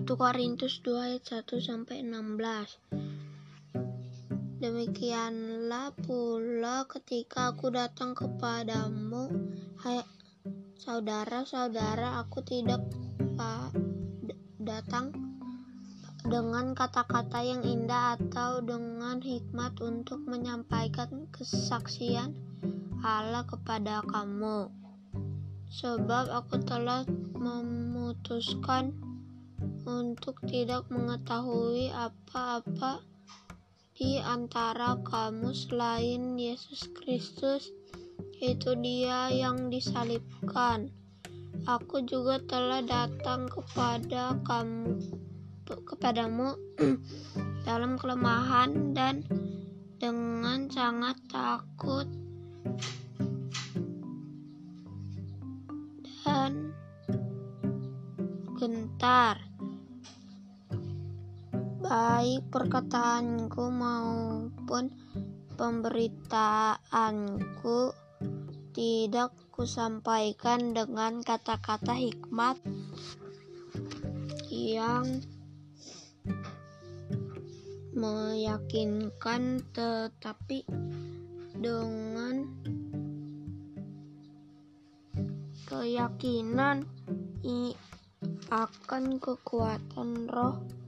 1 Korintus 2 ayat 1 sampai 16. Demikianlah pula ketika aku datang kepadamu, hai saudara-saudara, aku tidak datang dengan kata-kata yang indah atau dengan hikmat untuk menyampaikan kesaksian Allah kepada kamu. Sebab aku telah memutuskan untuk tidak mengetahui apa-apa di antara kamu selain Yesus Kristus, itu Dia yang disalibkan. Aku juga telah datang kepada kamu kepadamu dalam kelemahan dan dengan sangat takut. Dan gentar baik perkataanku maupun pemberitaanku tidak kusampaikan dengan kata-kata hikmat yang meyakinkan tetapi dengan keyakinan akan kekuatan roh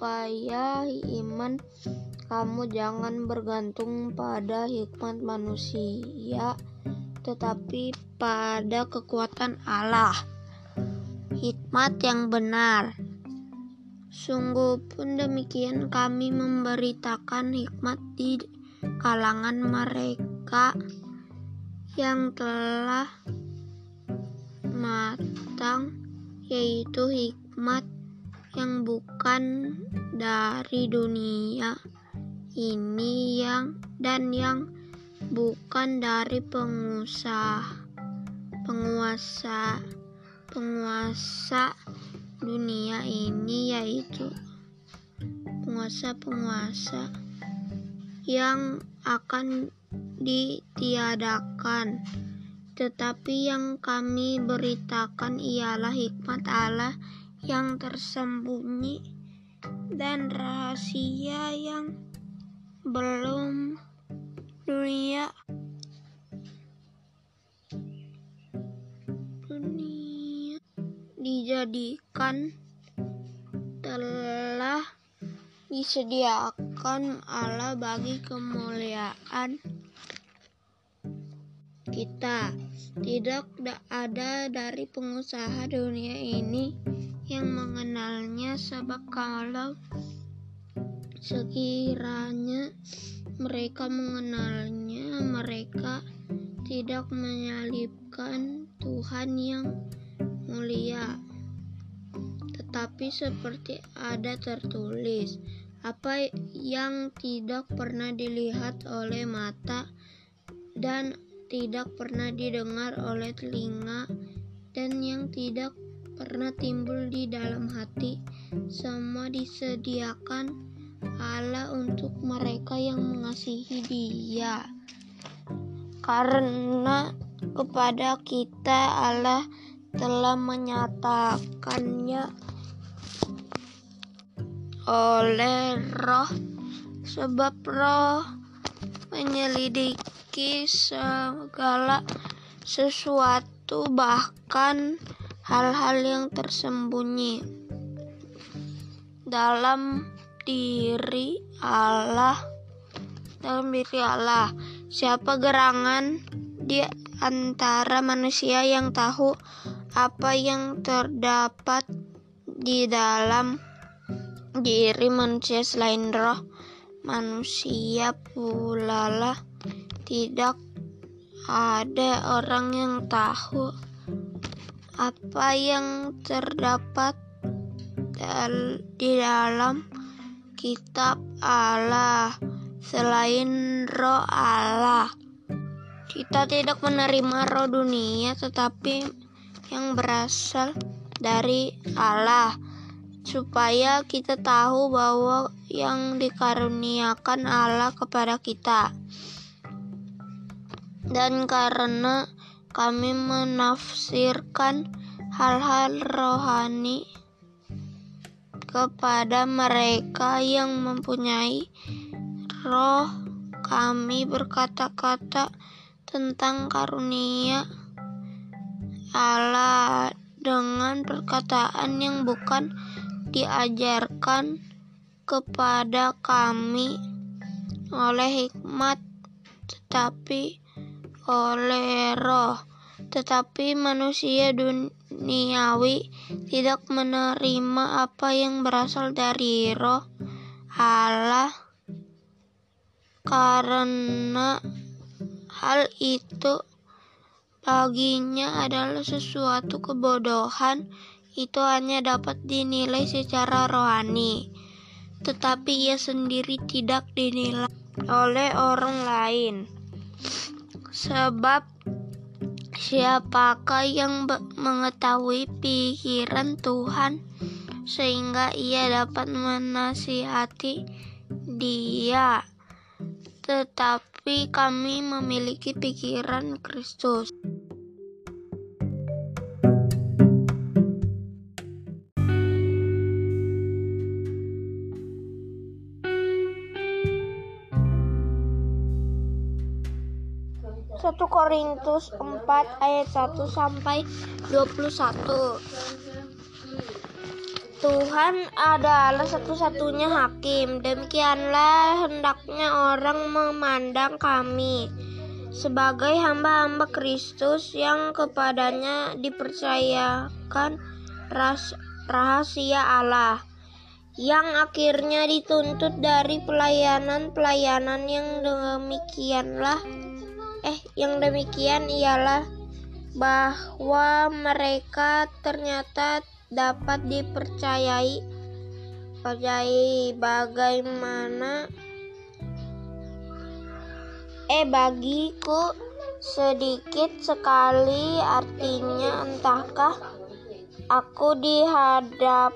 supaya iman kamu jangan bergantung pada hikmat manusia, tetapi pada kekuatan Allah. Hikmat yang benar. Sungguh pun demikian kami memberitakan hikmat di kalangan mereka yang telah matang, yaitu hikmat yang bukan dari dunia ini yang dan yang bukan dari pengusaha penguasa penguasa dunia ini yaitu penguasa-penguasa yang akan ditiadakan. Tetapi yang kami beritakan ialah hikmat Allah yang tersembunyi dan rahasia yang belum dunia. Dunia dijadikan telah disediakan Allah bagi kemuliaan kita. Tidak ada dari pengusaha dunia ini yang mengenalnya sebab kalau sekiranya mereka mengenalnya mereka tidak menyalibkan Tuhan yang mulia. Tetapi seperti ada tertulis apa yang tidak pernah dilihat oleh mata dan tidak pernah didengar oleh telinga dan yang tidak pernah timbul di dalam hati, semua disediakan Allah untuk mereka yang mengasihi Dia. Karena kepada kita Allah telah menyatakannya oleh roh sebab roh menyelidiki segala sesuatu bahkan hal-hal yang tersembunyi dalam diri Allah dalam diri Allah. Siapa gerangan di antara manusia yang tahu apa yang terdapat di dalam diri manusia selain roh? Manusia pula lah. Tidak ada orang yang tahu apa yang terdapat di dalam kitab Allah selain roh Allah. Kita tidak menerima roh dunia tetapi yang berasal dari Allah supaya kita tahu bahwa yang dikaruniakan Allah kepada kita. Dan karena kami menafsirkan hal-hal rohani kepada mereka yang mempunyai roh. Kami berkata-kata tentang karunia Allah dengan perkataan yang bukan diajarkan kepada kami oleh hikmat, tetapi oleh roh. Tetapi manusia duniawi tidak menerima apa yang berasal dari roh Allah karena hal itu baginya adalah sesuatu kebodohan itu hanya dapat dinilai secara rohani tetapi ia sendiri tidak dinilai oleh orang lain sebab siapakah yang mengetahui pikiran Tuhan sehingga ia dapat menasihati dia? Tetapi kami memiliki pikiran Kristus Korintus 4 ayat 1 sampai 21. Tuhan adalah satu-satunya hakim. Demikianlah hendaknya orang memandang kami sebagai hamba-hamba Kristus yang kepadanya dipercayakan rahasia Allah yang akhirnya dituntut dari pelayanan-pelayanan yang demikianlah Eh, yang demikian ialah bahwa mereka ternyata dapat dipercayai. Percayai bagaimana? Eh bagiku sedikit sekali. Artinya entahkah aku dihadap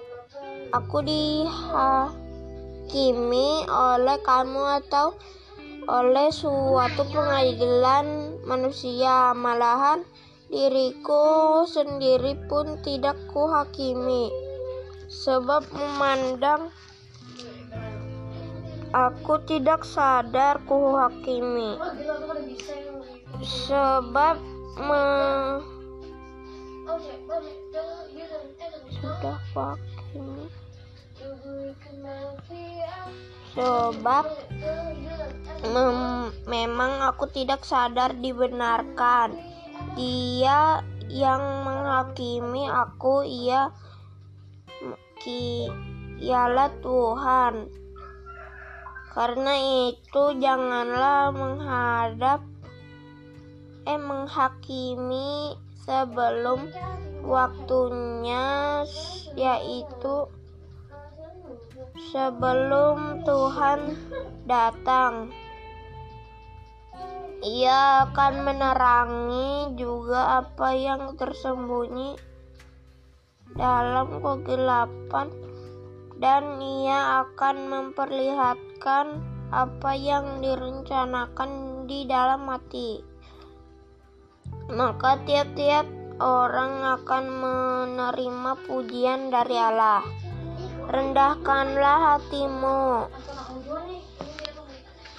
aku dihakimi oleh kamu atau oleh suatu pengadilan manusia. Malahan diriku sendiri pun tidak kuhakimi. Sebab memandang aku tidak sadar kuhakimi. Sebab me sudah kuhakimi sebab mem memang aku tidak sadar dibenarkan. Dia yang menghakimi aku, ia ki, ialah Tuhan. Karena itu janganlah menghadap eh menghakimi sebelum waktunya yaitu sebelum Tuhan datang. Ia akan menerangi juga apa yang tersembunyi dalam kegelapan dan ia akan memperlihatkan apa yang direncanakan di dalam hati. Maka tiap-tiap orang akan menerima pujian dari Allah. Rendahkanlah hatimu.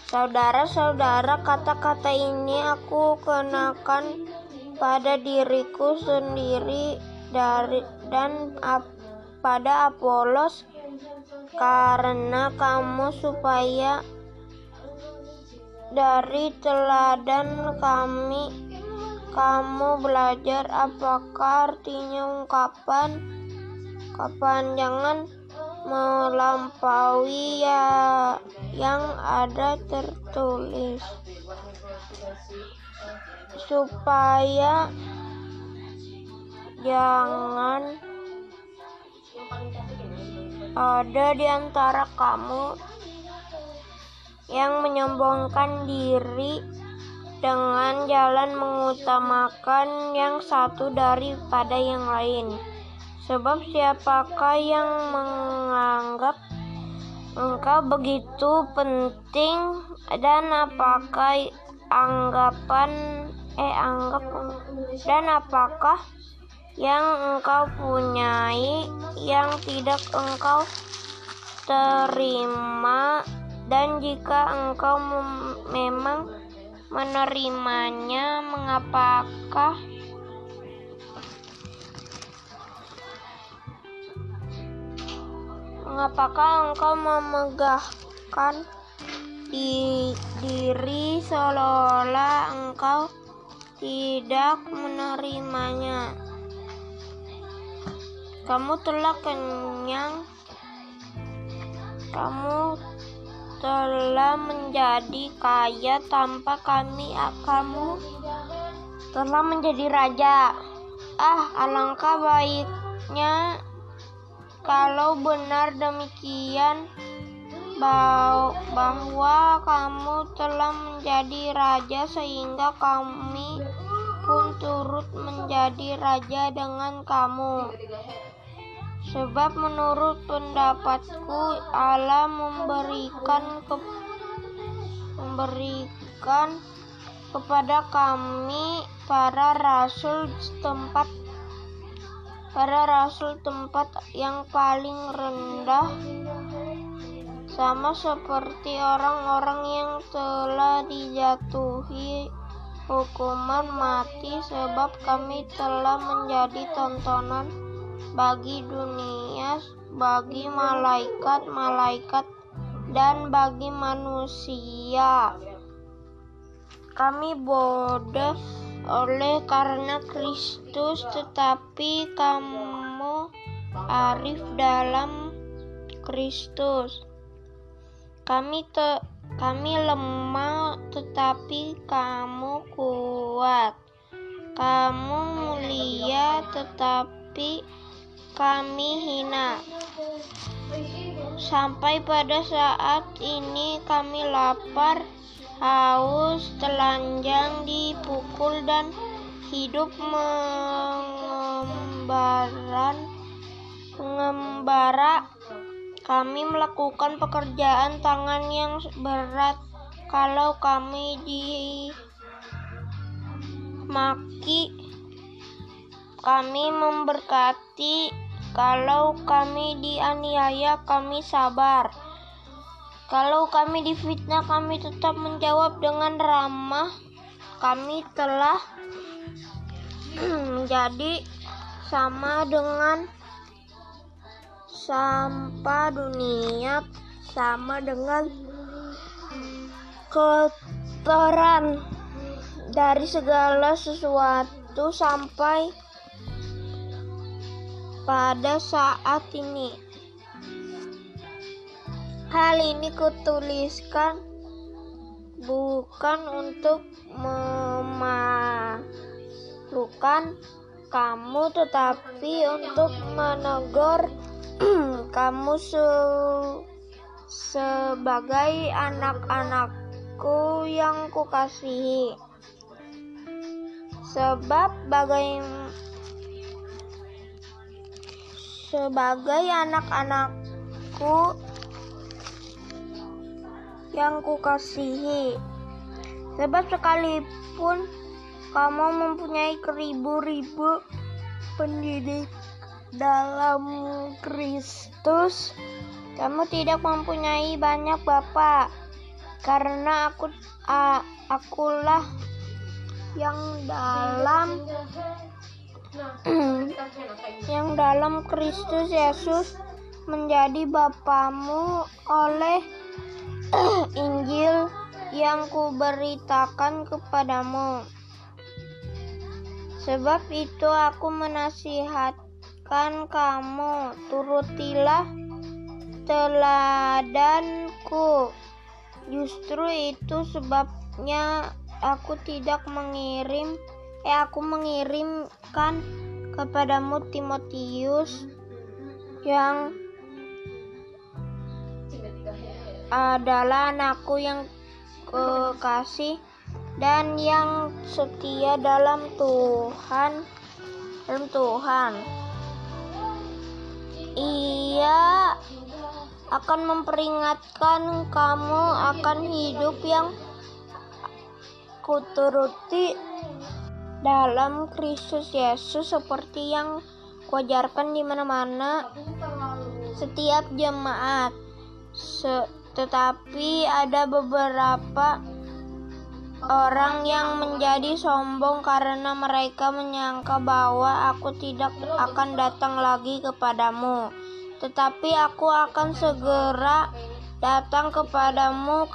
Saudara-saudara, kata-kata ini aku kenakan pada diriku sendiri dari dan ap, pada Apolos karena kamu supaya dari teladan kami kamu belajar apakah artinya ungkapan kapan jangan melampaui ya yang ada tertulis supaya jangan ada di antara kamu yang menyombongkan diri dengan jalan mengutamakan yang satu daripada yang lain. Sebab siapakah yang menganggap engkau begitu penting? Dan apakah anggapan eh anggap dan apakah yang engkau punyai yang tidak engkau terima? Dan jika engkau memang menerimanya mengapakah mengapakah engkau memegahkan di diri seolah-olah engkau tidak menerimanya? Kamu telah kenyang. Kamu telah menjadi kaya tanpa kami kamu telah menjadi raja. Ah alangkah baiknya kalau benar demikian bahwa kamu telah menjadi raja sehingga kami pun turut menjadi raja dengan kamu. Sebab menurut pendapatku Allah memberikan ke, memberikan kepada kami para rasul tempat para rasul tempat yang paling rendah sama seperti orang-orang yang telah dijatuhi hukuman mati sebab kami telah menjadi tontonan bagi dunia, bagi malaikat-malaikat, dan bagi manusia. Kami bodoh oleh karena Kristus, tetapi kamu arif dalam Kristus. Kami te, kami lemah, tetapi kamu kuat. Kamu mulia, tetapi kami hina. Sampai pada saat ini kami lapar, haus, telanjang, dipukul dan hidup mengembaran pengembara kami melakukan pekerjaan tangan yang berat. Kalau kami dimaki kami memberkati. Kalau kami dianiaya, kami sabar. Kalau kami difitnah, kami tetap menjawab dengan ramah. Kami telah menjadi sama dengan sampah dunia, sama dengan kotoran dari segala sesuatu sampai pada saat ini. Hal ini kutuliskan bukan untuk memalukan kamu tetapi untuk menegur kamu se sebagai anak-anakku yang kukasihi. Sebab bagaimana sebagai anak-anakku yang kukasihi. Sebab sekalipun kamu mempunyai keribu-ribu pendidik dalam Kristus, kamu tidak mempunyai banyak bapak, karena aku uh, akulah yang dalam yang dalam Kristus Yesus menjadi Bapamu oleh Injil yang kuberitakan kepadamu. Sebab itu aku menasihatkan kamu, turutilah teladanku. Justru itu sebabnya aku tidak mengirim eh aku mengirimkan kepadamu Timotius yang adalah anakku yang kekasih dan yang setia dalam Tuhan dalam Tuhan ia akan memperingatkan kamu akan hidup yang kuturuti dalam Kristus Yesus seperti yang kuajarkan di mana-mana setiap jemaat. Se tetapi ada beberapa orang yang menjadi sombong karena mereka menyangka bahwa aku tidak akan datang lagi kepadamu. Tetapi aku akan segera datang kepadamu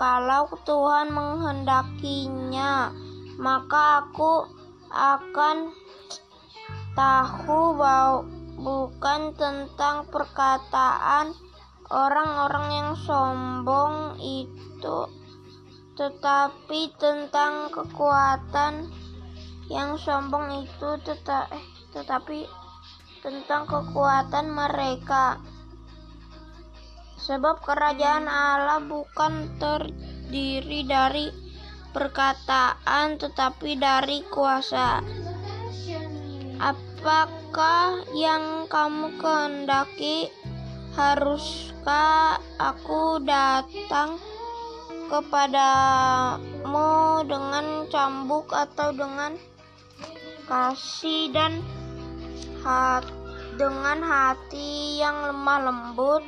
kalau Tuhan menghendakinya. Maka aku akan tahu bahwa bukan tentang perkataan orang-orang yang sombong itu, tetapi tentang kekuatan yang sombong itu, teta eh, tetapi tentang kekuatan mereka. Sebab kerajaan Allah bukan terdiri dari perkataan, tetapi dari kuasa. Apakah yang kamu kehendaki? Haruskah aku datang kepadamu dengan cambuk atau dengan kasih dan hat dengan hati yang lemah lembut?